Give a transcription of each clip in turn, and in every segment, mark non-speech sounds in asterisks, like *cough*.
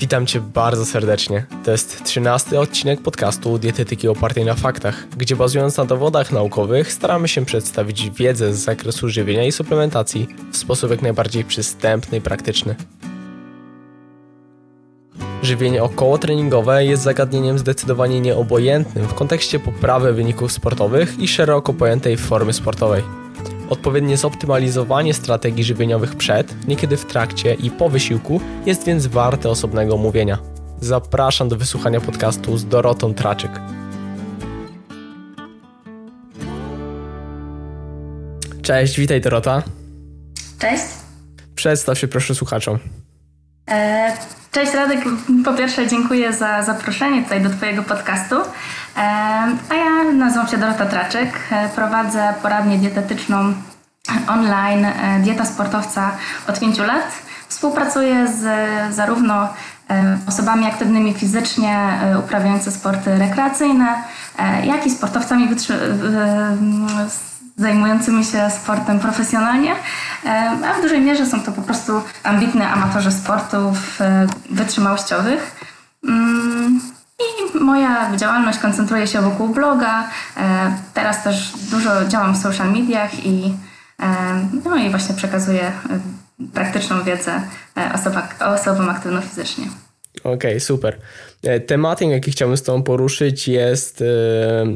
Witam Cię bardzo serdecznie. To jest trzynasty odcinek podcastu Dietetyki opartej na faktach, gdzie bazując na dowodach naukowych staramy się przedstawić wiedzę z zakresu żywienia i suplementacji w sposób jak najbardziej przystępny i praktyczny. Żywienie okołotreningowe jest zagadnieniem zdecydowanie nieobojętnym w kontekście poprawy wyników sportowych i szeroko pojętej formy sportowej. Odpowiednie zoptymalizowanie strategii żywieniowych przed, niekiedy w trakcie i po wysiłku jest więc warte osobnego omówienia. Zapraszam do wysłuchania podcastu z Dorotą Traczyk. Cześć, witaj Dorota. Cześć. Przedstaw się proszę słuchaczom. E, cześć Radek, po pierwsze dziękuję za zaproszenie tutaj do Twojego podcastu. E, a ja nazywam się Dorota Traczyk, e, prowadzę poradnię dietetyczną online Dieta Sportowca od 5 lat. Współpracuję z zarówno osobami aktywnymi fizycznie, uprawiającymi sporty rekreacyjne, jak i sportowcami zajmującymi się sportem profesjonalnie, a w dużej mierze są to po prostu ambitni amatorzy sportów e, wytrzymałościowych. I moja działalność koncentruje się wokół bloga. E, teraz też dużo działam w social mediach i, e, no i właśnie przekazuję praktyczną wiedzę osobom, osobom aktywno fizycznie. Okej, okay, super. Tematem, jaki chciałbym z Tobą poruszyć jest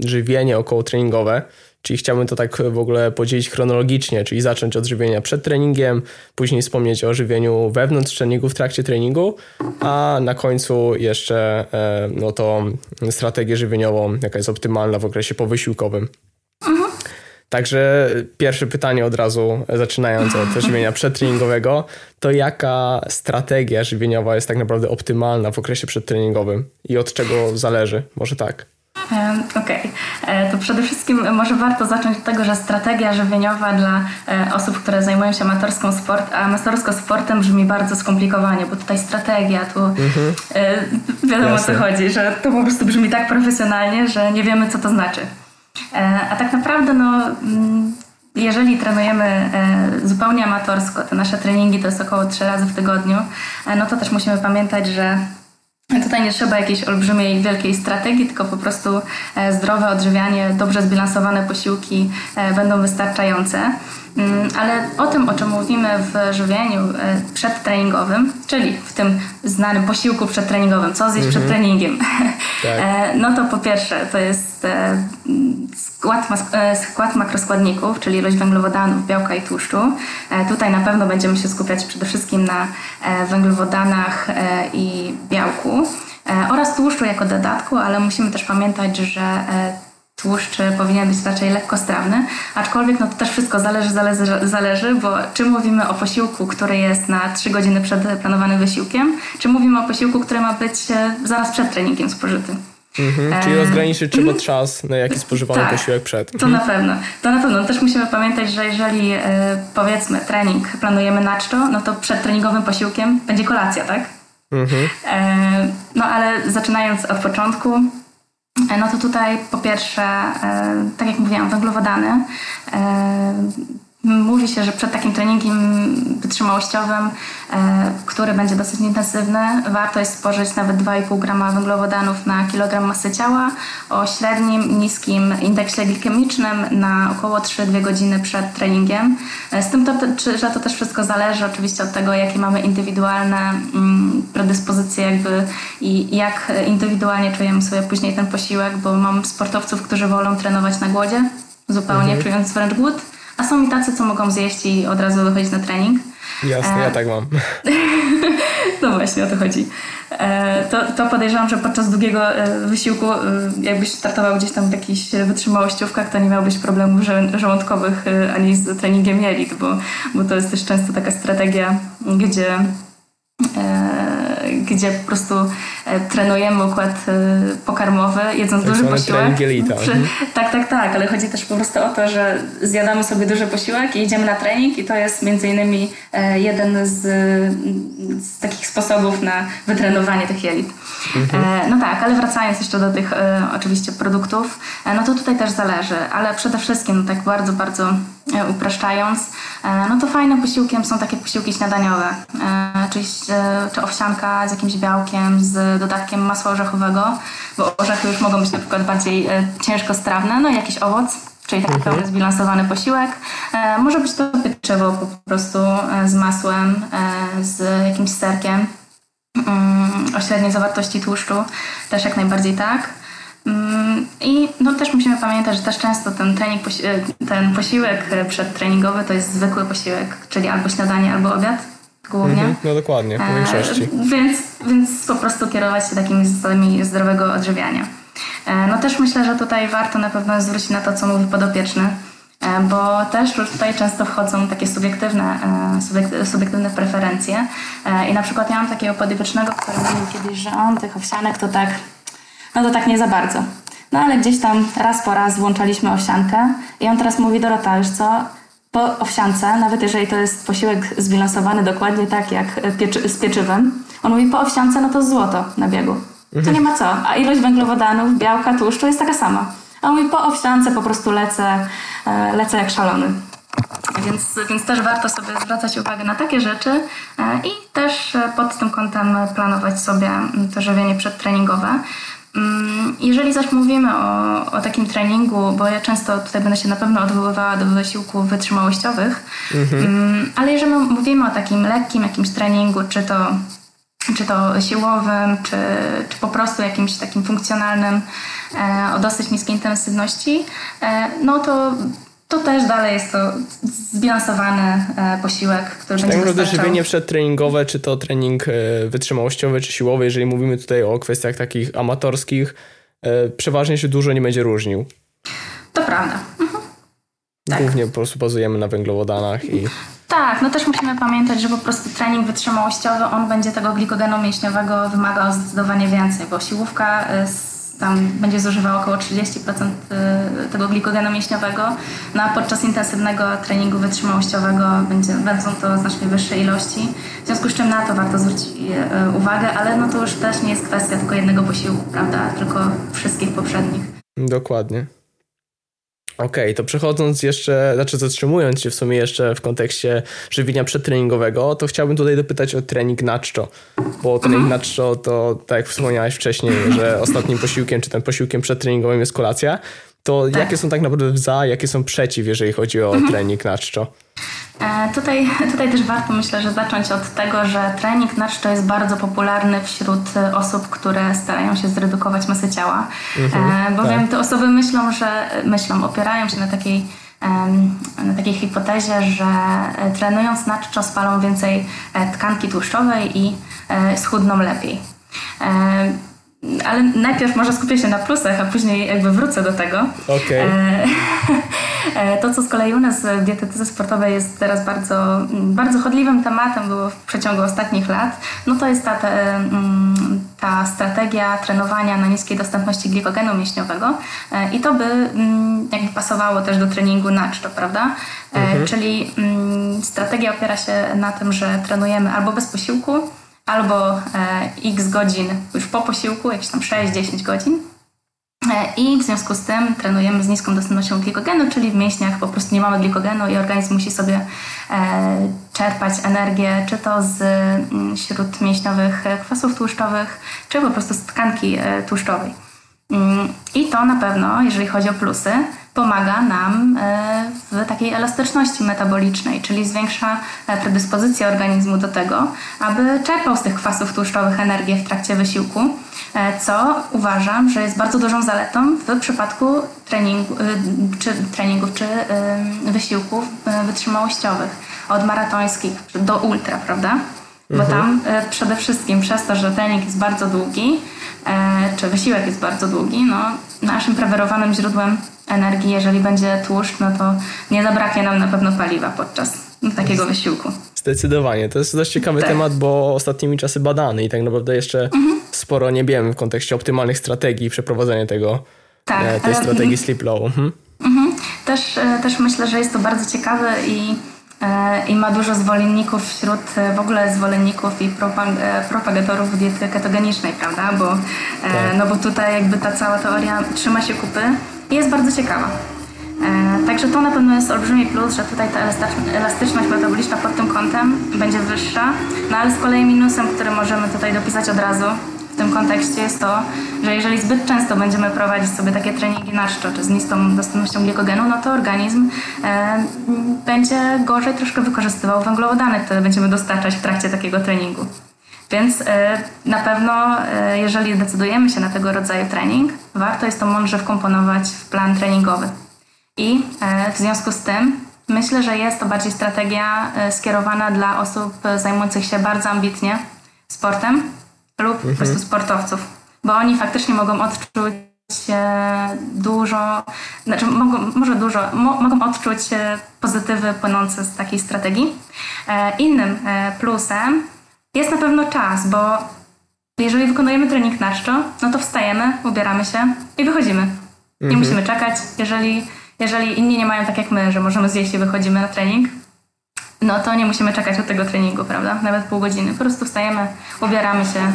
żywienie okołotreningowe. Czyli chciałbym to tak w ogóle podzielić chronologicznie, czyli zacząć od żywienia przed treningiem, później wspomnieć o żywieniu wewnątrz treningu, w trakcie treningu, a na końcu jeszcze e, no to strategię żywieniową, jaka jest optymalna w okresie powysiłkowym. Także pierwsze pytanie od razu, zaczynając od żywienia przedtreningowego, to jaka strategia żywieniowa jest tak naprawdę optymalna w okresie przedtreningowym i od czego zależy? Może tak? Okej, okay. E, to przede wszystkim może warto zacząć od tego, że strategia żywieniowa dla e, osób, które zajmują się amatorską sport, amatorsko sportem brzmi bardzo skomplikowanie, bo tutaj strategia, tu mhm. E, wiadomo Jasne. o co chodzi, że to po prostu brzmi tak profesjonalnie, że nie wiemy co to znaczy. A tak naprawdę no mm, jeżeli trenujemy zupełnie amatorsko, te nasze treningi to jest około 3 razy w tygodniu, no to też musimy pamiętać, że Tutaj nie trzeba jakiejś olbrzymiej, wielkiej strategii, tylko po prostu e, zdrowe odżywianie, dobrze zbilansowane posiłki e, będą wystarczające. Mm, ale o tym, o czym mówimy w żywieniu e, przedtreningowym, czyli w tym znanym posiłku przedtreningowym, co zjeść przed mhm. treningiem, *laughs* tak. no to po pierwsze to jest skład, skład makroskładników, czyli ilość węglowodanów, białka i tłuszczu. Tutaj na pewno będziemy się skupiać przede wszystkim na węglowodanach i białku oraz tłuszczu jako dodatku, ale musimy też pamiętać, że tłuszcz powinien być raczej lekkostrawny, aczkolwiek no to też wszystko zależy, zależy, zależy, bo czy mówimy o posiłku, który jest na 3 godziny przed planowanym wysiłkiem, czy mówimy o posiłku, który ma być e, zaraz przed treningiem spożyty. Mhm, czyli rozgraniczyć trzeba mhm. czas, na jaki spożywamy tak, posiłek przed. To na pewno. To na pewno. Też musimy pamiętać, że jeżeli e, powiedzmy trening planujemy na czczo, no to przed treningowym posiłkiem będzie kolacja, tak? Mhm. E, no ale zaczynając od początku, E, no to tutaj po pierwsze, e, tak jak mówiłam, węglowodany. E, mówi się, że przed takim treningiem wytrzymałościowym, który będzie dosyć intensywny, warto jest spożyć nawet 2,5 grama węglowodanów na kilogram masy ciała o średnim, niskim indeksie glikemicznym na około 3-2 godziny przed treningiem. Z tym, to, że to też wszystko zależy oczywiście od tego, jakie mamy indywidualne mm, predyspozycje jakby i jak indywidualnie czujemy sobie później ten posiłek, bo mam sportowców, którzy wolą trenować na głodzie, zupełnie mhm. czując wręcz głód, a są i tacy, co mogą zjeść i od razu wychodzić na trening. Jasne, ja e, tak mam. *laughs* no właśnie, o to chodzi. E, to, to podejrzewam, że podczas długiego e, wysiłku, jakbyś startował gdzieś tam w jakichś wytrzymałościówkach, to nie miałbyś problemów żołądkowych ani z treningiem jelit, bo, bo to jest też często taka strategia, gdzie gdzie po prostu trenujemy układ pokarmowy, jedząc tak duży posiłek. Przy, mhm. tak, tak, tak, ale chodzi też po prostu o to, że zjadamy sobie duży posiłek i idziemy na trening i to jest między innymi jeden z, z takich sposobów na wytrenowanie tych jelit. Mhm. No tak, ale wracając jeszcze do tych oczywiście produktów, no to tutaj też zależy, ale przede wszystkim tak bardzo, bardzo upraszczając, no to fajnym posiłkiem są takie posiłki śniadaniowe, czyli czy owsianka z jakimś białkiem, z dodatkiem masła orzechowego, bo orzechy już mogą być na przykład bardziej ciężko strawne, no i jakiś owoc, czyli taki mhm. zbilansowany posiłek. Może być to pieczywo po prostu z masłem, z jakimś serkiem mm, o średniej zawartości tłuszczu, też jak najbardziej tak. Mm, I no też musimy pamiętać, że też często ten trening, ten posiłek przedtreningowy to jest zwykły posiłek, czyli albo śniadanie, albo obiad głównie. Mm -hmm, no dokładnie, w większości. E, więc, więc po prostu kierować się takimi zasadami zdrowego odżywiania. E, no też myślę, że tutaj warto na pewno zwrócić na to, co mówi podopieczny, e, bo też tutaj często wchodzą takie subiektywne, subiektywne preferencje. I na przykład ja mam takiego podopiecznego, który mówił kiedyś, że on tych owsianek to tak no to tak nie za bardzo. No ale gdzieś tam raz po raz włączaliśmy owsiankę i on teraz mówi, Dorota, już co, po owsiance, nawet jeżeli to jest posiłek zbilansowany dokładnie tak jak pieczy, z pieczywem, on mówi po owsiance, no to złoto na biegu. To mhm. nie ma co. A ilość węglowodanów, białka, tłuszczu jest taka sama. A on mówi po owsiance po prostu lecę, e, lecę jak szalony. Więc, więc też warto sobie zwracać uwagę na takie rzeczy e, i też e, pod tym kątem planować sobie to żywienie przedtreningowe. Mm, jeżeli zaś mówimy o, o takim treningu, bo ja często tutaj będę się na pewno odwoływała do wysiłków wytrzymałościowych, mhm. Mm, ale jeżeli mówimy o takim lekkim jakimś treningu, czy to, czy to siłowym, czy, czy po prostu jakimś takim funkcjonalnym e, o dosyć niskiej intensywności, e, no to to też dalej jest to zbilansowany e, posiłek, który czy będzie tak naprawdę żywienie przedtreningowe, czy to trening e, wytrzymałościowy, czy siłowy, jeżeli mówimy tutaj o kwestiach takich amatorskich, e, przeważnie się dużo nie będzie różnił. To prawda. Mhm. Tak. Głównie po prostu bazujemy na węglowodanach i... Tak, no też musimy pamiętać, że po prostu trening wytrzymałościowy, on będzie tego glikogenu mięśniowego wymagał zdecydowanie więcej, bo siłówka tam będzie zużywał około 30% y, tego glikogenu mięśniowego, no a podczas intensywnego treningu wytrzymałościowego będzie, będą to znacznie wyższe ilości, w związku z czym na to warto zwrócić y, uwagę, ale no to już też nie jest kwestia tylko jednego posiłku, prawda, tylko wszystkich poprzednich. Dokładnie. Okej, okay, to przechodząc jeszcze, znaczy zatrzymując się w sumie jeszcze w kontekście żywienia przedtreningowego, to chciałbym tutaj dopytać o trening naczczo, bo trening naczczo to, tak jak wspomniałeś wcześniej, *laughs* że ostatnim posiłkiem, czy ten posiłkiem przedtreningowym jest kolacja, to tak. jakie są tak naprawdę za, jakie są przeciw, jeżeli chodzi o mhm. trening na czczo? E, tutaj, tutaj też warto myślę, że zacząć od tego, że trening na czczo jest bardzo popularny wśród e, osób, które starają się zredukować masę ciała. Mhm, e, bowiem tak. te osoby myślą, że myślą, opierają się na takiej na takiej hipotezie, że trenując na czczo spalą więcej tkanki tłuszczowej i schudną lepiej. Ale najpierw może skupię się na plusach, a później jakby wrócę do tego. Okay. *laughs* E, e, to, co z kolei u nas w dietetyce sportowej jest teraz bardzo, bardzo chodliwym tematem było w przeciągu ostatnich lat, no to jest ta, ta, mm, ta strategia trenowania na niskiej dostępności glikogenu mięśniowego e, i to by mm, jakby pasowało też do treningu na czczo, prawda? Mhm. Czyli mm, strategia opiera się na tym, że trenujemy albo bez posiłku, albo e, x godzin już po posiłku, jakieś tam 6-10 godzin. E, I w związku z tym trenujemy z niską dostępnością glikogenu, czyli w mięśniach po prostu nie mamy glikogenu i organizm musi sobie e, czerpać energię, czy to z mm, śródmięśniowych kwasów tłuszczowych, czy po prostu z tkanki tłuszczowej. Mm, I to na pewno, jeżeli chodzi o plusy, pomaga nam e, w takiej elastyczności metabolicznej, czyli zwiększa e, predyspozycję organizmu do tego, aby czerpał z tych kwasów tłuszczowych energię w trakcie wysiłku, e, co uważam, że jest bardzo dużą zaletą w przypadku treningu, czy treningów czy wysiłków wytrzymałościowych, od maratońskich do ultra, prawda? Bo mhm. tam przede wszystkim przez to, że trening jest bardzo długi, czy wysiłek jest bardzo długi, no, naszym preferowanym źródłem energii, jeżeli będzie tłuszcz, no to nie zabraknie nam na pewno paliwa podczas takiego wysiłku. Zdecydowanie. To jest dość ciekawy tak. temat, bo ostatnimi czasy badany i tak naprawdę jeszcze mhm. sporo nie wiemy w kontekście optymalnych strategii przeprowadzenia tego, tak, tej ale... strategii sleep low. Mhm. Mhm. Też, też myślę, że jest to bardzo ciekawe i E, i ma dużo zwolenników wśród e, w ogóle zwolenników i propag e, propagatorów diety ketogenicznej, prawda? Bo, tak. no bo tutaj jakby ta cała teoria trzyma się kupy i jest bardzo ciekawa. Także to na pewno jest olbrzymi plus, że tutaj ta elastyczność metaboliczna pod tym kątem będzie wyższa, no ale z kolei minusem, który możemy tutaj dopisać od razu, w tym kontekście jest to, że jeżeli zbyt często będziemy prowadzić sobie takie treningi na czczo, czy z niską dostępnością glikogenu, no to organizm e, będzie gorzej troszkę wykorzystywał węglowodany, które będziemy dostarczać w trakcie takiego treningu. Więc e, na pewno, e, jeżeli decydujemy się na tego rodzaju trening, warto jest to mądrze wkomponować w plan treningowy. I e, w związku z tym myślę, że jest to bardziej strategia skierowana dla osób zajmujących się bardzo ambitnie sportem, lub mhm. po prostu sportowców, bo oni faktycznie mogą odczuć dużo, znaczy mogą, może dużo, mo, mogą odczuć pozytywy płynące z takiej strategii. E, innym e, plusem jest na pewno czas, bo jeżeli wykonujemy trening na czczo, no to wstajemy, ubieramy się i wychodzimy. Nie mhm. musimy czekać. Jeżeli, jeżeli inni nie mają tak jak my, że możemy zjeść i wychodzimy na trening, no to nie musimy czekać od tego treningu, prawda? Nawet pół godziny. Po prostu wstajemy, ubieramy się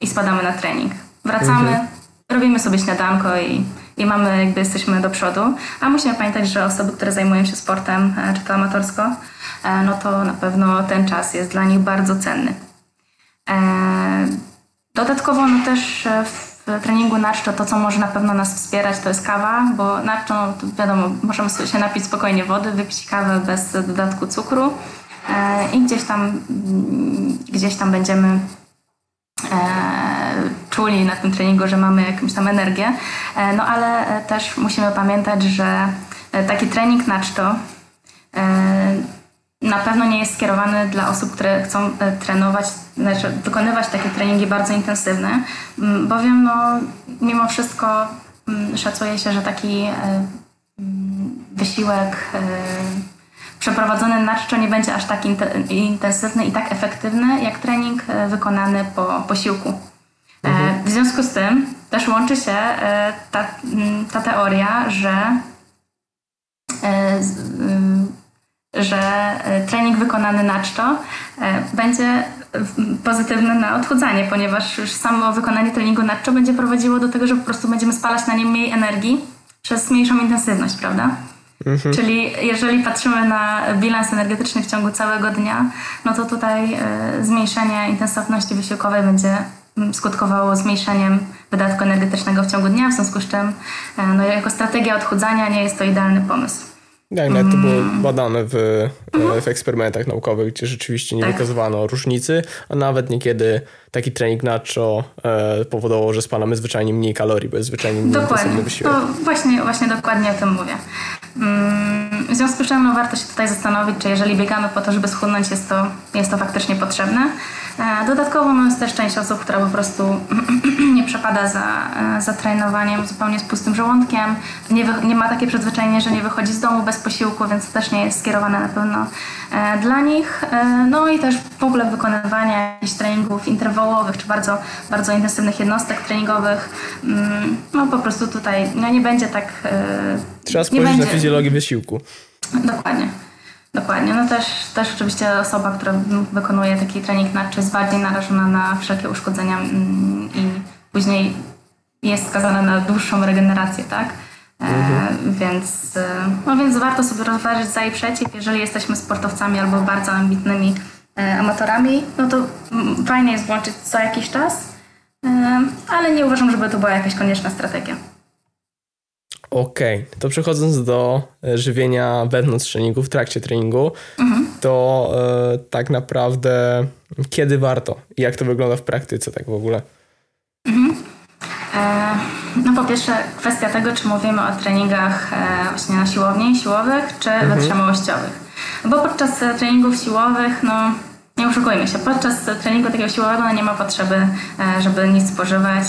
i spadamy na trening. Wracamy, mhm. robimy sobie śniadanko i, i mamy, jakby jesteśmy do przodu. A musimy pamiętać, że osoby, które zajmują się sportem, e, czy to amatorsko, e, no to na pewno ten czas jest dla nich bardzo cenny. E, dodatkowo no też w treningu naczczo to, co może na pewno nas wspierać, to jest kawa, bo naczczo, no, wiadomo, możemy sobie się napić spokojnie wody, wypić kawę bez dodatku cukru i gdzieś tam, gdzieś tam będziemy czuli na tym treningu, że mamy jakąś tam energię. E, no ale też musimy pamiętać, że taki trening naczto na pewno nie jest skierowany dla osób, które chcą trenować, znaczy wykonywać takie treningi bardzo intensywne, bowiem no, mimo wszystko szacuje się, że taki wysiłek przeprowadzony na czczo nie będzie aż tak intensywny i tak efektywny jak trening e, wykonany po posiłku. E, mhm. W związku z tym też łączy się e, ta, ta teoria, że, że trening wykonany na czczo będzie pozytywny na odchudzanie, ponieważ już samo wykonanie treningu na czczo będzie prowadziło do tego, że po prostu będziemy spalać na nim mniej energii przez mniejszą intensywność, prawda? Mhm. Czyli jeżeli patrzymy na bilans energetyczny w ciągu całego dnia, no to tutaj y, zmniejszenie intensywności wysiłkowej będzie mm, skutkowało zmniejszeniem wydatku energetycznego w ciągu dnia, w związku z czym y, no, jako strategia odchudzania nie jest to idealny pomysł. Tak, nawet to było mm. badane w, mhm. w eksperymentach naukowych, gdzie rzeczywiście nie tak. wykazywano różnicy, a nawet niekiedy taki trening nacho e, powodował, że spalamy zwyczajnie mniej kalorii, bo jest zwyczajnie mniej dokładnie. wysiłek. To właśnie, właśnie dokładnie o tym mówię. Mm, w związku z czym no, warto się tutaj zastanowić, czy jeżeli biegamy po to, żeby schudnąć, jest to, jest to faktycznie potrzebne. E, dodatkowo no, jest też część osób, która po prostu *clears throat* nie przepada za, e, za trenowaniem zupełnie z pustym żołądkiem. Nie, wy, nie ma takie przyzwyczajenie, że nie wychodzi z domu bez posiłku, więc to też nie jest skierowane na pewno e, dla nich. No i też w ogóle wykonywanie jakichś treningów interwałowych, czy bardzo, bardzo intensywnych jednostek treningowych, mm, no po prostu tutaj no, nie będzie tak... Trzeba spojrzeć będzie... na fizjologię wysiłku. Dokładnie. Dokładnie. No też, też oczywiście osoba, która wykonuje taki trening nadczy jest bardziej narażona na wszelkie uszkodzenia mm, i później jest skazana na dłuższą regenerację, tak? E, mhm. więc, e, no więc warto sobie rozważyć za i przeciw. Jeżeli jesteśmy sportowcami albo bardzo ambitnymi e, amatorami, no to mm, fajnie jest włączyć co jakiś czas, ale nie uważam, żeby to była jakaś konieczna strategia. Okej, okay. to przechodząc do e, żywienia wewnątrz treningu, w trakcie treningu, mhm. to e, tak naprawdę kiedy warto? Jak to wygląda w praktyce tak w ogóle? Mhm. E, no po pierwsze kwestia tego, czy mówimy o treningach e, właśnie na siłowni, siłowych, czy mhm. wytrzymałościowych. Bo podczas treningów siłowych, no nie oszukujmy się, podczas treningu takiego siłowego no, nie ma potrzeby, e, żeby nic spożywać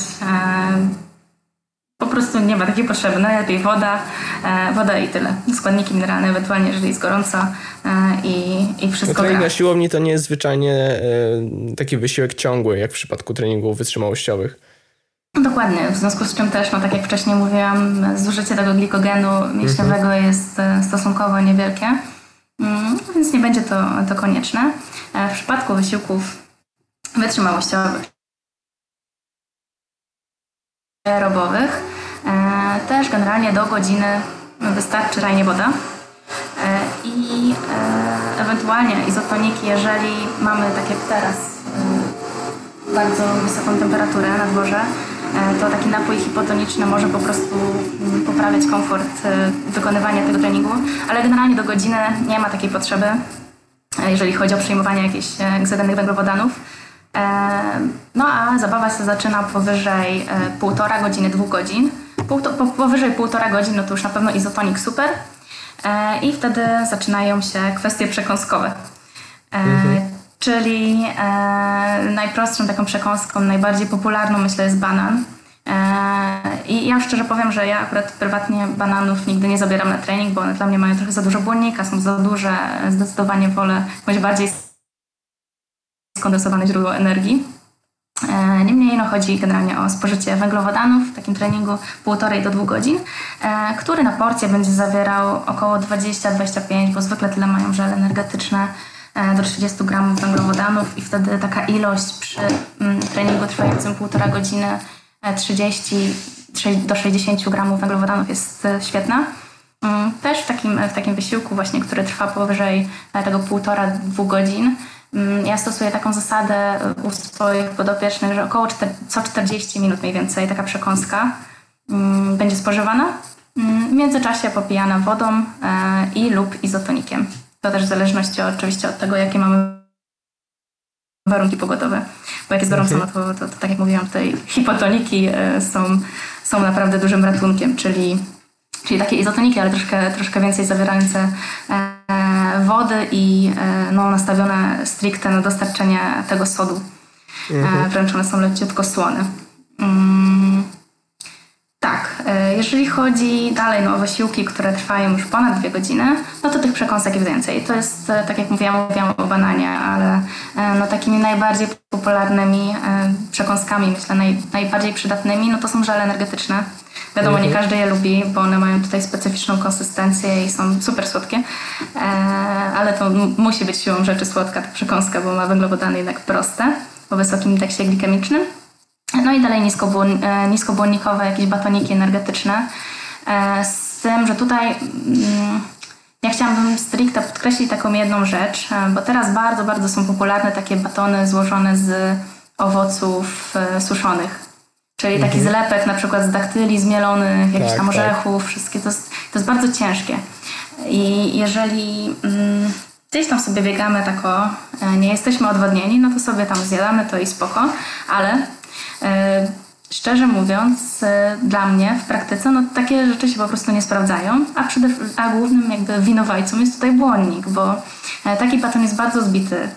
po prostu nie ma takiej potrzeby. Najlepiej woda, e, woda i tyle. Składniki mineralne, ewentualnie jeżeli jest gorąca e, i, i wszystko no Trening na siłowni to nie jest zwyczajnie e, taki wysiłek ciągły, jak w przypadku treningów wytrzymałościowych. Dokładnie, w związku z czym też, no tak jak wcześniej mówiłam, zużycie tego glikogenu mięśniowego mhm. jest stosunkowo niewielkie, mm, więc nie będzie to, to konieczne. W przypadku wysiłków wytrzymałościowych, aerobowych, e, też generalnie do godziny wystarczy rajnie woda i ewentualnie izotoniki, jeżeli mamy tak jak teraz bardzo wysoką temperaturę na dworze, E, to taki napój hipotoniczny może po prostu mm, poprawiać komfort e, wykonywania tego treningu, ale generalnie do godziny nie ma takiej potrzeby, e, jeżeli chodzi o przyjmowanie jakichś egzogennych węglowodanów. No a zabawa się zaczyna powyżej półtora godziny, dwóch godzin. Powyżej półtora godzin, no to już na pewno izotonik super. I wtedy zaczynają się kwestie przekąskowe. Mhm. Czyli e, najprostszą taką przekąską, najbardziej popularną myślę jest banan. E, I ja szczerze powiem, że ja akurat prywatnie bananów nigdy nie zabieram na trening, bo one dla mnie mają trochę za dużo błonnika, są za duże. Zdecydowanie wolę bądź bardziej skondensowane źródło energii. E, niemniej no, chodzi generalnie o spożycie węglowodanów w takim treningu półtorej do dwóch godzin, e, który na porcję będzie zawierał około 20-25, bo zwykle tyle mają żele energetyczne E, do 30 gramów węglowodanów i wtedy taka ilość przy mm, treningu trwającym półtora godziny 30 e, do 60 gramów węglowodanów jest świetna. Mm, też w takim, w takim wysiłku właśnie, który trwa powyżej tego półtora, dwóch godzin, ja stosuję taką zasadę u swoich podopiecznych, że około co 40 minut mniej więcej taka przekąska będzie spożywana. W międzyczasie popijana wodą i lub izotonikiem. To też w zależności oczywiście od tego, jakie mamy warunki pogodowe. Bo jak jest gorąco, no to, to, to, tak jak mówiłam, tutaj hipotoniki e, są, są naprawdę dużym ratunkiem, czyli, czyli takie izotoniki, ale troszkę, troszkę więcej zawierające e, wody i e, no, nastawione stricte na dostarczenie tego sodu. Mhm. Wręcz one są leciutko słone. Mm. Tak, e, jeżeli chodzi dalej no, o wysiłki, które trwają już ponad dwie godziny, no to tych przekąsek jest więcej. To jest, e, tak jak mówiłam, mówiłam o bananie, ale e, no, takimi najbardziej popularnymi przekąskami, myślę, naj, najbardziej przydatnymi, no to są żele energetyczne. Wiadomo, nie mhm. każdy je lubi, bo one mają tutaj specyficzną konsystencję i są super słodkie, ale to musi być siłą rzeczy słodka ta przekąska, bo ma węglowodany jednak proste, o wysokim indeksie glikemicznym. No i dalej e, niskobłonnikowe jakieś batoniki energetyczne. E, z tym, że tutaj mm, ja chciałabym stricte podkreślić taką jedną rzecz, e, bo teraz bardzo, bardzo są popularne takie batony złożone z owoców suszonych. Czyli taki mhm. zlepek na przykład z daktyli zmielonych, jakichś tak, tam tak. orzechów, tak. wszystkie. To jest, to jest bardzo ciężkie. I jeżeli mm, gdzieś tam sobie biegamy tak o, nie jesteśmy odwodnieni, no to sobie tam zjadamy to i spoko, ale E, szczerze mówiąc, e, dla mnie w praktyce no, takie rzeczy się po prostu nie sprawdzają, a, przede, a głównym jakby winowajcą jest tutaj błonnik, bo e, taki baton jest bardzo zbity.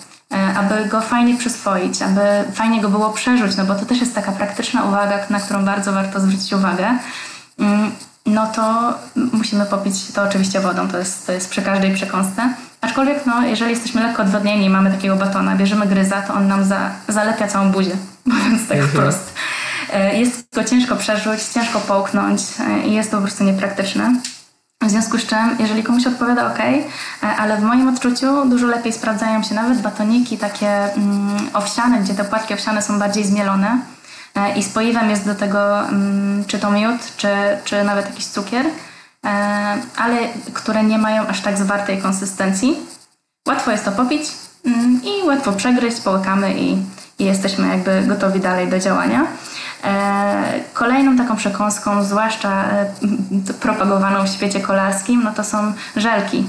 Aby go fajnie przyswoić, aby fajnie go było przerzuć, no bo to też jest taka praktyczna uwaga, na którą bardzo warto zwrócić uwagę mm, no to musimy popić to oczywiście wodą, to jest, to jest przy każdej przekąsce. Aczkolwiek, no, jeżeli jesteśmy lekko odwodnieni i mamy takiego batona, bierzemy gryza, to on nam za, zalepia całą buzię, *laughs* mówiąc tak mhm. wprost. E, jest go ciężko przerzuć, ciężko połknąć e, i jest to po prostu niepraktyczne. W związku z czym, jeżeli komuś odpowiada ok, e, ale w moim odczuciu dużo lepiej sprawdzają się nawet batoniki takie mm, owsiane, gdzie te płatki owsiane są bardziej zmielone i spoiwem jest do tego mm, czy to miód, czy, czy nawet jakiś cukier, ale które nie mają aż tak zwartej konsystencji. Łatwo jest to popić mm, i łatwo przegryźć, połykamy i, i jesteśmy jakby gotowi dalej do działania. E, kolejną taką przekąską, zwłaszcza e, propagowaną w świecie kolarskim, no to są żelki.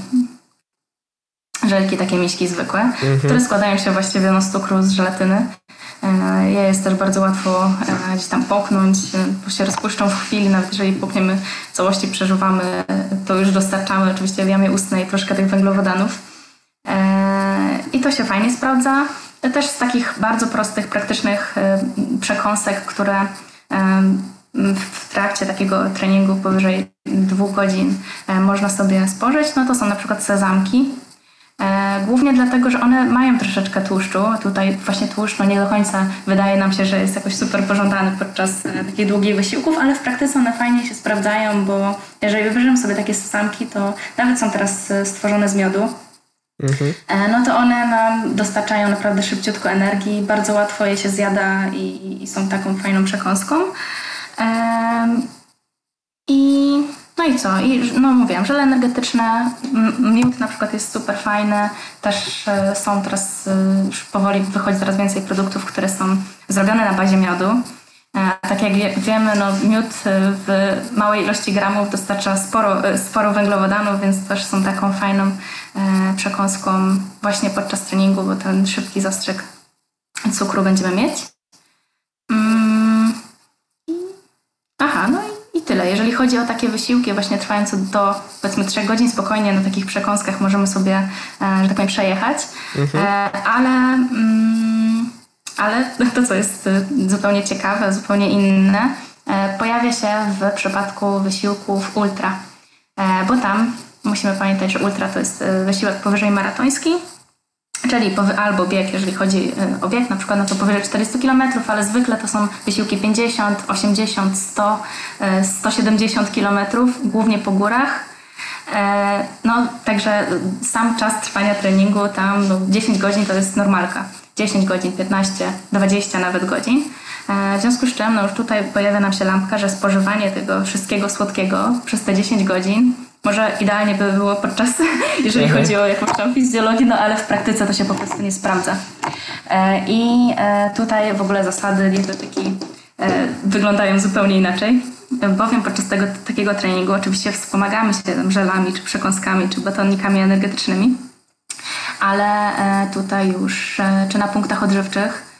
Żelki takie miśki zwykłe, mhm. które składają się właściwie no, z cukru, z żelatyny. E, je jest też bardzo łatwo gdzieś tam połknąć, bo się rozpuszczą w chwili, nawet jeżeli połkniemy całości, przeżuwamy, to już dostarczamy oczywiście w jamie ustnej troszkę tych węglowodanów. I to się fajnie sprawdza. Też z takich bardzo prostych, praktycznych przekąsek, które w trakcie takiego treningu powyżej dwóch godzin można sobie spożyć, no to są na przykład sezamki, E, głównie dlatego, że one mają troszeczkę tłuszczu. Tutaj właśnie tłuszcz no nie do końca wydaje nam się, że jest jakoś super pożądany podczas e, takich długich wysiłków, ale w praktyce one fajnie się sprawdzają, bo jeżeli wybierzemy sobie takie sesamki, to nawet są teraz e, stworzone z miodu. Mhm. No to one nam dostarczają naprawdę szybciutko energii, bardzo łatwo je się zjada i, i są taką fajną przekąską. I no i co? I no mówiłam, żele energetyczne, miód na przykład jest super fajny. Też e, są teraz, e, już powoli wychodzi coraz więcej produktów, które są zrobione na bazie miodu. E, tak jak wiemy, no, miód w małej ilości gramów dostarcza sporo, sporo węglowodanów, więc też są taką fajną przekąską właśnie podczas treningu, bo ten szybki zastrzyk cukru będziemy mieć. Mm. Aha, no i tyle. Jeżeli chodzi o takie wysiłki właśnie trwające do powiedzmy 3 godzin spokojnie na takich przekąskach możemy sobie, e, że tak powiem, przejechać. Mhm. E, ale, mm, ale to, co jest e, zupełnie ciekawe, zupełnie inne, pojawia się w przypadku wysiłków ultra. Bo tam musimy pamiętać, że ultra to jest wysiłek powyżej maratoński, czyli albo bieg, jeżeli chodzi o bieg, na przykład no to powyżej 400 km, ale zwykle to są wysiłki 50, 80, 100, 170 km, głównie po górach. E, no, także sam czas trwania treningu tam no, 10 godzin to jest normalka. 10 godzin, 15, 20 nawet godzin. E, w związku z czym no już tutaj pojawia nam się lampka, że spożywanie tego wszystkiego słodkiego przez te 10 godzin może idealnie by było podczas, *laughs* jeżeli mhm. chodzi o jakąś tam fizjologię, no ale w praktyce to się po prostu nie sprawdza. E, I e, tutaj w ogóle zasady dietetyki wyglądają zupełnie inaczej, bowiem podczas tego, takiego treningu oczywiście wspomagamy się żelami, czy przekąskami, czy batonikami energetycznymi, ale tutaj już, czy na punktach odżywczych,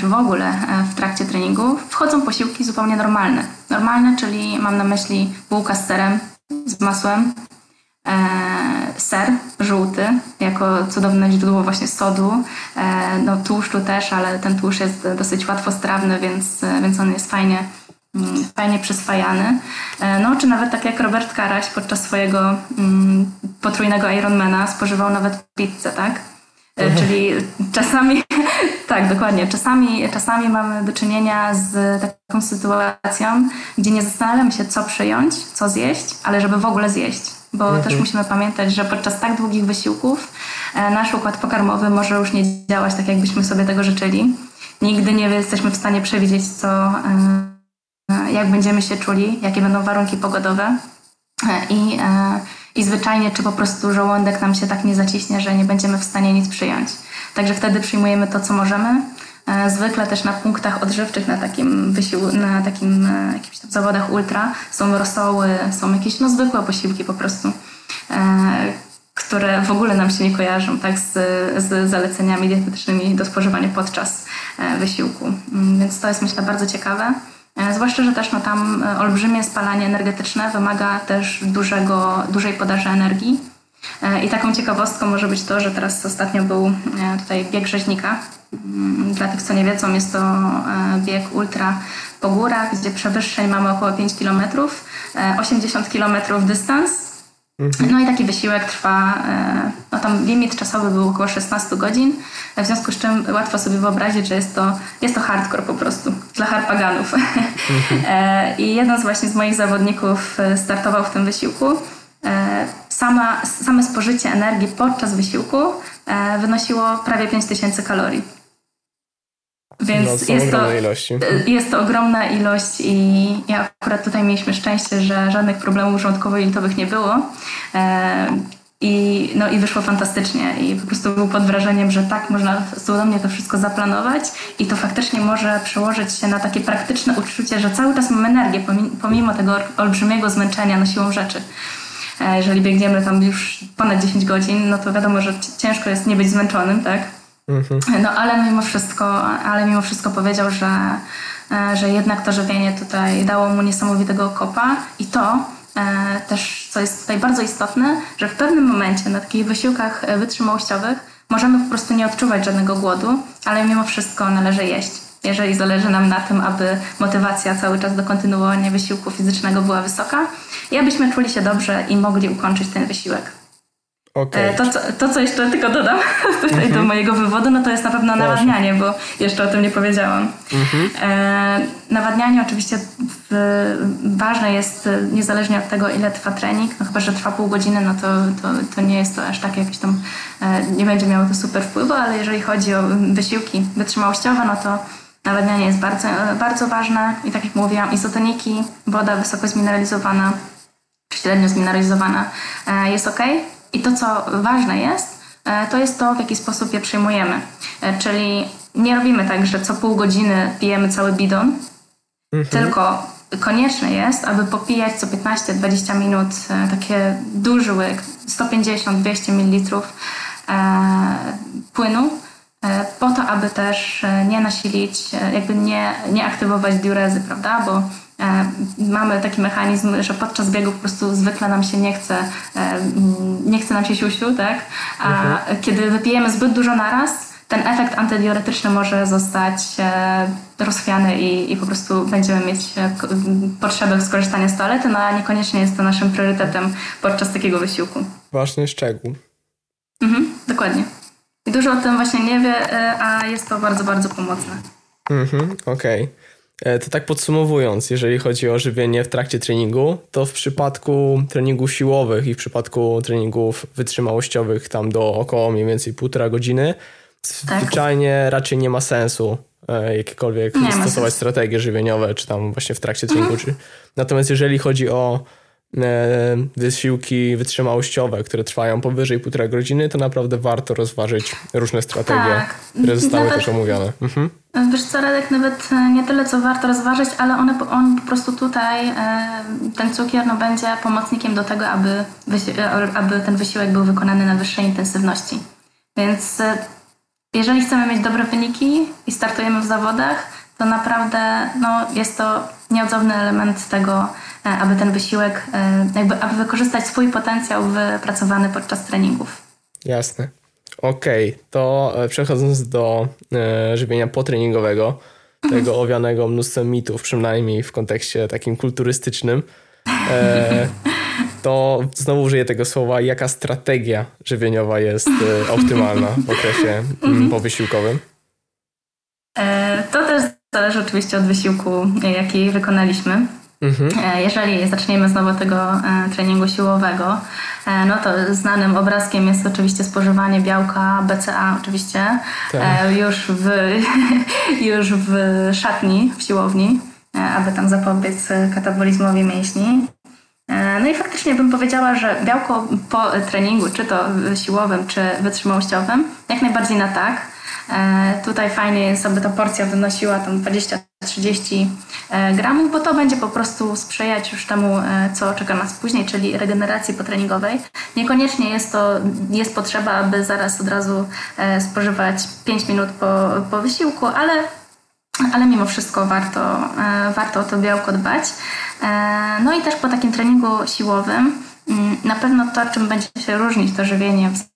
czy w ogóle w trakcie treningu wchodzą posiłki zupełnie normalne. Normalne, czyli mam na myśli bułka z serem, z masłem, e, ser żółty jako cudowne źródło właśnie sodu, e, no tłuszczu też, ale ten tłuszcz jest dosyć łatwostrawny, więc, więc on jest fajnie, fajnie przyswajany. E, no czy nawet tak jak Robert Karaś podczas swojego mm, potrójnego Ironmana spożywał nawet pizzę, tak? Mhm. Czyli czasami, *laughs* tak, dokładnie, czasami, czasami mamy do czynienia z taką sytuacją, gdzie nie zastanawiamy się, co przyjąć, co zjeść, ale żeby w ogóle zjeść. Bo mhm. też musimy pamiętać, że podczas tak długich wysiłków e, nasz układ pokarmowy może już nie działać tak, jakbyśmy sobie tego życzyli. Nigdy nie jesteśmy w stanie przewidzieć, co, e, jak będziemy się czuli, jakie będą warunki pogodowe. I i zwyczajnie, czy po prostu żołądek nam się tak nie zaciśnie, że nie będziemy w stanie nic przyjąć. Także wtedy przyjmujemy to, co możemy. E, zwykle też na punktach odżywczych, na takim wysił, na takim e, jakimś tam zawodach ultra są rosoły, są jakieś no, zwykłe posiłki po prostu, e, które w ogóle nam się nie kojarzą tak, z, z zaleceniami dietetycznymi do spożywania podczas wysiłku. Mm, więc to jest myślę bardzo ciekawe. E, zwłaszcza, że też no, tam e, olbrzymie spalanie energetyczne wymaga też dużego, dużej podaży energii. E, I taką ciekawostką może być to, że teraz ostatnio był tutaj bieg rzeźnika. Mm, dla tych, co nie wiedzą, jest to bieg ultra po górach, gdzie przewyższeń mamy około 5 km, 80 km dystans. No i taki wysiłek trwa, e, no tam limit czasowy był około 16 godzin, w związku z czym łatwo sobie wyobrazić, że jest to, jest to hardcore po prostu dla harpaganów. Mhm. *laughs* E, I jeden z właśnie z moich zawodników e, startował w tym wysiłku. Sama, same spożycie energii podczas wysiłku wynosiło prawie 5000 kalorii. Więc no, jest, to, ilości. jest to ogromna ilość i ja akurat tutaj mieliśmy szczęście, że żadnych problemów żołądkowo-jelitowych nie było. E, I, no, I wyszło fantastycznie i po prostu był pod wrażeniem, że tak można cudownie to wszystko zaplanować i to faktycznie może przełożyć się na takie praktyczne uczucie, że cały czas mamy energię pomimo tego olbrzymiego zmęczenia no siłą rzeczy. E, jeżeli biegniemy tam już ponad 10 godzin, no to wiadomo, że ciężko jest nie być zmęczonym, tak? Mhm. No ale mimo wszystko, ale mimo wszystko powiedział, że, e, że jednak to żywienie tutaj dało mu niesamowitego kopa i to e, też, co jest tutaj bardzo istotne, że w pewnym momencie na takich wysiłkach e, wytrzymałościowych możemy po prostu nie odczuwać żadnego głodu, ale mimo wszystko należy jeść. jeżeli zależy nam na tym, aby motywacja cały czas do kontynuowania wysiłku fizycznego była wysoka i abyśmy czuli się dobrze i mogli ukończyć ten wysiłek. Okay. To, to, co jeszcze tylko dodam *laughs* tutaj mm -hmm. do mhm. mojego wywodu, no to jest na pewno nawadnianie, bo jeszcze o tym nie powiedziałam. Mm -hmm. e, nawadnianie oczywiście w, ważne jest niezależnie od tego, ile trwa trening, no chyba, że trwa pół godziny, no to, to, to nie jest to aż tak jakieś tam, e, nie będzie miało to super wpływu, ale jeżeli chodzi o wysiłki wytrzymałościowe, no to nawadnianie jest bardzo, bardzo ważne i tak jak mówiłam, izotoniki, woda wysoko zmineralizowana, średnio zmineralizowana e, jest ok. I to, co ważne jest, e, to jest to, w jaki sposób je przyjmujemy. E, czyli nie robimy tak, że co pół godziny pijemy cały bidon, mhm. tylko konieczne jest, aby popijać co 15-20 minut e, takie duży łyk, 150-200 ml płynu, po to, aby też nie nasilić, jakby nie, nie aktywować diurezy, prawda? Bo mamy taki mechanizm, że podczas biegu po prostu zwykle nam się nie chce, e, nie chce nam się siusiu, tak? A mhm. kiedy wypijemy zbyt dużo naraz, ten efekt antydiuretyczny może zostać e, rozchwiany i, i po prostu będziemy mieć potrzebę skorzystania z toalety, no a niekoniecznie jest to naszym priorytetem podczas takiego wysiłku. Ważny szczegół. Mhm, dokładnie. I dużo o tym właśnie nie wie, a jest to bardzo, bardzo pomocne. Mhm, okej. Okay. E, to tak podsumowując, jeżeli chodzi o żywienie w trakcie treningu, to w przypadku treningów siłowych i w przypadku treningów wytrzymałościowych tam do około mniej więcej półtora godziny, tak. zwyczajnie raczej nie ma sensu e, jakiekolwiek nie stosować strategie żywieniowe, czy tam właśnie w trakcie treningu. Mhm. Czy... Natomiast jeżeli chodzi o wysiłki wytrzymałościowe, które trwają powyżej półtora godziny, to naprawdę warto rozważyć różne strategie, tak. które zostały nawet, też omówione. Mhm. Wiesz co, Radek, nawet e, nie tyle, co warto rozważyć, ale one, on po prostu tutaj, e, ten cukier no, będzie pomocnikiem do tego, aby, aby ten wysiłek był wykonany na wyższej intensywności. Więc jeżeli chcemy mieć dobre wyniki i startujemy w zawodach, to naprawdę no, jest to nieodzowny element tego, e, aby ten wysiłek, e, jakby, aby wykorzystać swój potencjał wypracowany podczas treningów. Jasne. Okej, okay. to e, przechodząc do e, żywienia potreningowego, tego mhm. owianego mnóstwem mitów, przynajmniej w kontekście takim kulturystycznym, e, *laughs* to znowu użyję tego słowa, jaka strategia żywieniowa jest e, optymalna w okresie mm, powysiłkowym? To też Zależy oczywiście od wysiłku, jaki wykonaliśmy. Mhm. E, jeżeli zaczniemy znowu od tego e, treningu siłowego, e, no to znanym obrazkiem jest oczywiście spożywanie białka BCA oczywiście tak. już, w, *laughs* już w szatni, w siłowni, aby tam zapobiec katabolizmowi mięśni. No i faktycznie bym powiedziała, że białko po treningu, czy to siłowym, czy wytrzymałościowym, jak najbardziej na tak. Tutaj fajnie jest, aby ta porcja wynosiła tam 20-30 e, gramów, bo to będzie po prostu sprzyjać już temu, e, co czeka nas później, czyli regeneracji potreningowej. Niekoniecznie jest to, jest potrzeba, aby zaraz od razu spożywać 5 minut po, po wysiłku, ale ale mimo wszystko warto, warto o to białko dbać. No i też po takim treningu siłowym mm, na pewno to, czym będzie się różnić to żywienie w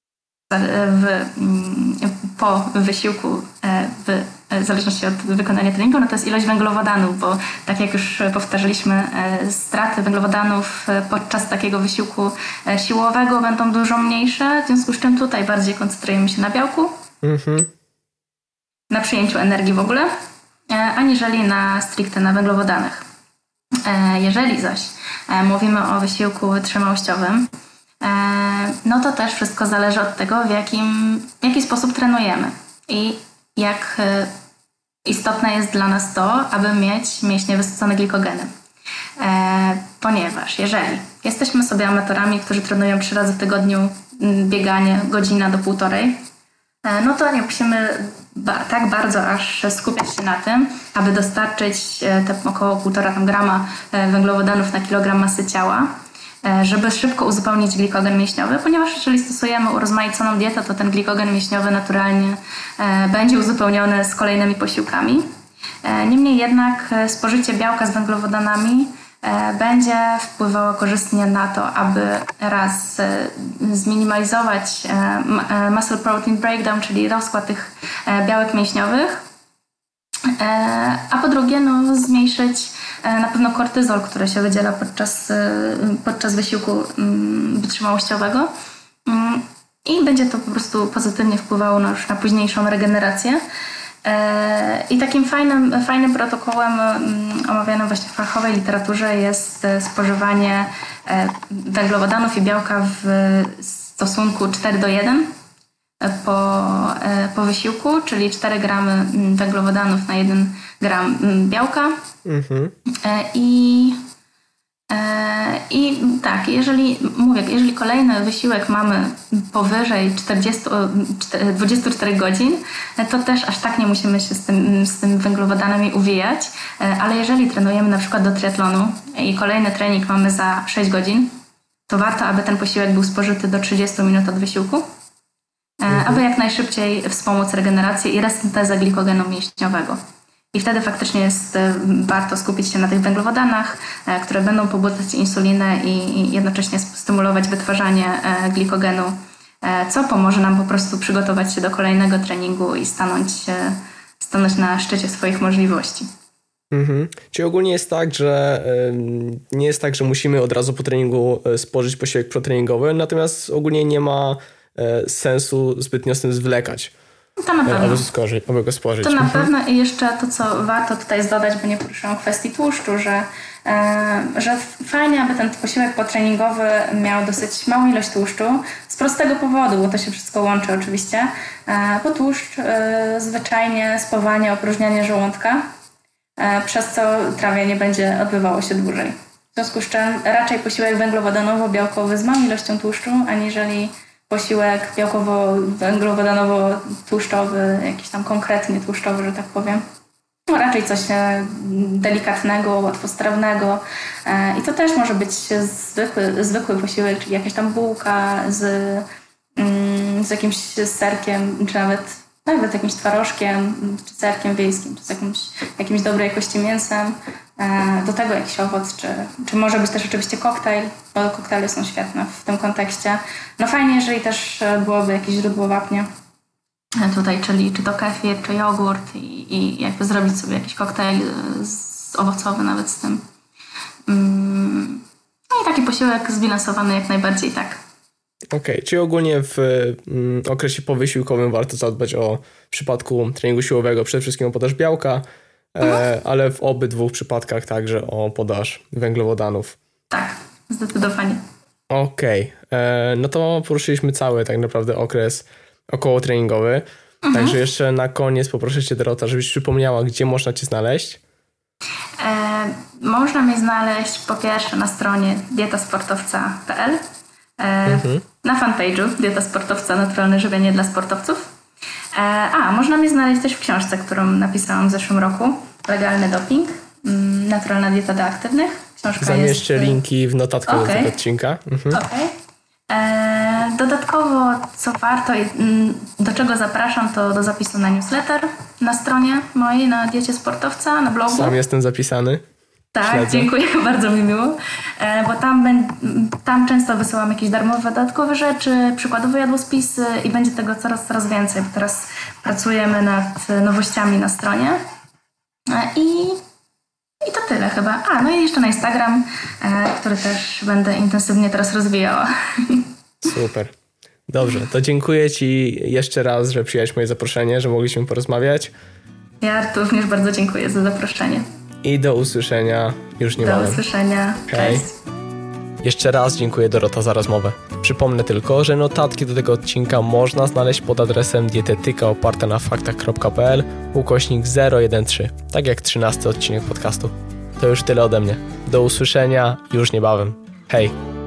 w, mm, po wysiłku e, w, w zależności od wykonania treningu, no to jest ilość węglowodanów, bo tak jak już powtarzaliśmy, e, straty węglowodanów e, podczas takiego wysiłku siłowego będą dużo mniejsze, w związku z czym tutaj bardziej koncentrujemy się na białku, mhm. na przyjęciu energii w ogóle, aniżeli na stricte na węglowodanach. Jeżeli zaś mówimy o wysiłku wytrzymałościowym, E, no to też wszystko zależy od tego, w, jakim, w jaki sposób trenujemy i jak e, istotne jest dla nas to, aby mieć mięśnie wysycone glikogeny. E, ponieważ jeżeli jesteśmy sobie amatorami, którzy trenują trzy razy w tygodniu bieganie godzina do półtorej, no to nie musimy tak bardzo aż skupiać się na tym, aby dostarczyć te około 1,5 grama węglowodanów na kilogram masy ciała, E, żeby szybko uzupełnić glikogen mięśniowy, ponieważ jeżeli stosujemy urozmaiconą dietę, to ten glikogen mięśniowy naturalnie e, będzie uzupełniony z kolejnymi posiłkami. E, niemniej jednak spożycie białka z węglowodanami będzie wpływało korzystnie na to, aby raz zminimalizować muscle protein breakdown, czyli rozkład tych białek mięśniowych, A po drugie, no, zmniejszyć na pewno kortyzol, który się wydziela podczas, podczas wysiłku mm, wytrzymałościowego. Mm, I będzie to po prostu pozytywnie wpływało na, już na późniejszą regenerację. E, I takim fajnym, fajnym protokołem mm, omawianym właśnie w fachowej literaturze jest e, spożywanie e, węglowodanów i białka w stosunku 4 do 1 po, po wysiłku, czyli 4 gramy węglowodanów na 1 gram mm, białka. Mhm. I E, I tak, jeżeli mówię, jeżeli kolejny wysiłek mamy powyżej 40, 24 godzin, to też aż tak nie musimy się z tym, z tym węglowodanami uwijać, e, ale jeżeli trenujemy na przykład do triatlonu i kolejny trening mamy za 6 godzin, to warto, aby ten posiłek był spożyty do 30 minut od wysiłku, e, mhm. aby jak najszybciej wspomóc regenerację i resyntezę glikogenu mięśniowego. I wtedy faktycznie jest e, warto skupić się na tych węglowodanach, e, które będą pobudzać insulinę i jednocześnie stymulować wytwarzanie e, glikogenu, co pomoże nam po prostu przygotować się do kolejnego treningu i stanąć, stanąć na szczycie swoich możliwości. Mhm. Czyli ogólnie jest tak, że nie jest tak, że musimy od razu po treningu spożyć posiłek protreningowy, natomiast ogólnie nie ma sensu zbytnio z tym zwlekać. To na pewno. Albo, skorzy, albo go spożyć. To na mhm. pewno i jeszcze to, co warto tutaj dodać, bo nie poruszyłam kwestii tłuszczu, że, e, że fajnie, aby ten posiłek potreningowy miał dosyć małą ilość tłuszczu. Z prostego powodu, bo to się wszystko łączy oczywiście, e, bo tłuszcz e, zwyczajnie spowalnia opróżnianie żołądka, przez co trawienie będzie odbywało się dłużej. W związku z czym raczej posiłek węglowodanowo-białkowy z małą ilością tłuszczu, aniżeli posiłek białkowo-węglowodanowo-tłuszczowy, jakiś tam konkretnie tłuszczowy, że tak powiem. No raczej coś e, delikatnego, łatwostrawnego. E, I to też może być zwykły, zwykły posiłek, czyli jakaś tam bułka z, mm, z jakimś serkiem, czy nawet, nawet jakimś twarożkiem, czy serkiem wiejskim, czy z jakimś, jakimś dobrej jakości mięsem. E, do tego jakiś owoc, czy, czy może być też oczywiście koktajl, bo koktajle są świetne w tym kontekście. No fajnie, jeżeli też e, byłoby jakieś źródło wapnia e, tutaj, czyli czy to kefir, czy jogurt i, i jakby zrobić sobie jakiś koktajl z, owocowy nawet z tym. Mm, no i taki posiłek zbilansowany jak najbardziej tak. Okej, okay, czyli ogólnie w mm, okresie powysiłkowym warto zadbać o w przypadku treningu siłowego przede wszystkim o podaż białka, e, ale w obydwu przypadkach także o podaż węglowodanów. Tak, zdecydowanie. Okej, okay. E, no to poruszyliśmy cały tak naprawdę okres około treningowy. Mhm. Także jeszcze na koniec poproszę Cię Dorota, żebyś przypomniała, gdzie można Cię znaleźć. E, można mnie znaleźć po pierwsze na stronie dietasportowca.pl e, mhm. na fanpage'u Dieta Sportowca Naturalne Żywienie dla Sportowców a, można mnie znaleźć też w książce, którą napisałam w zeszłym roku. Legalny doping, mm, naturalna dieta dla aktywnych. Książka Zamieszczę jest... linki w notatkach okay. do tego odcinka. Mhm. Okay. E, dodatkowo, co warto i mm, do czego zapraszam, to do zapisu na newsletter na stronie mojej, na diecie sportowca, na blogu. Sam jestem zapisany. Tak, Śledzę. dziękuję, *laughs* bardzo mi miło, e, bo tam, tam często wysyłam jakieś darmowe, dodatkowe rzeczy, przykładowe jadłospisy i będzie tego coraz, coraz więcej, bo teraz pracujemy nad nowościami na stronie e, i, i to tyle chyba. A, no i jeszcze na Instagram, e, który też będę intensywnie teraz rozwijała. *laughs* Super. Dobrze, to dziękuję Ci jeszcze raz, że przyjąłeś moje zaproszenie, że mogliśmy porozmawiać. Ja również bardzo dziękuję za zaproszenie i do usłyszenia już niebawem. Do usłyszenia. Cześć. Jeszcze raz dziękuję Dorota za rozmowę. Przypomnę tylko, że notatki do tego odcinka można znaleźć pod adresem dietetyka oparta na faktach.pl ukośnik 013, tak jak 13 odcinek podcastu. To już tyle ode mnie. Do usłyszenia już niebawem. Hej!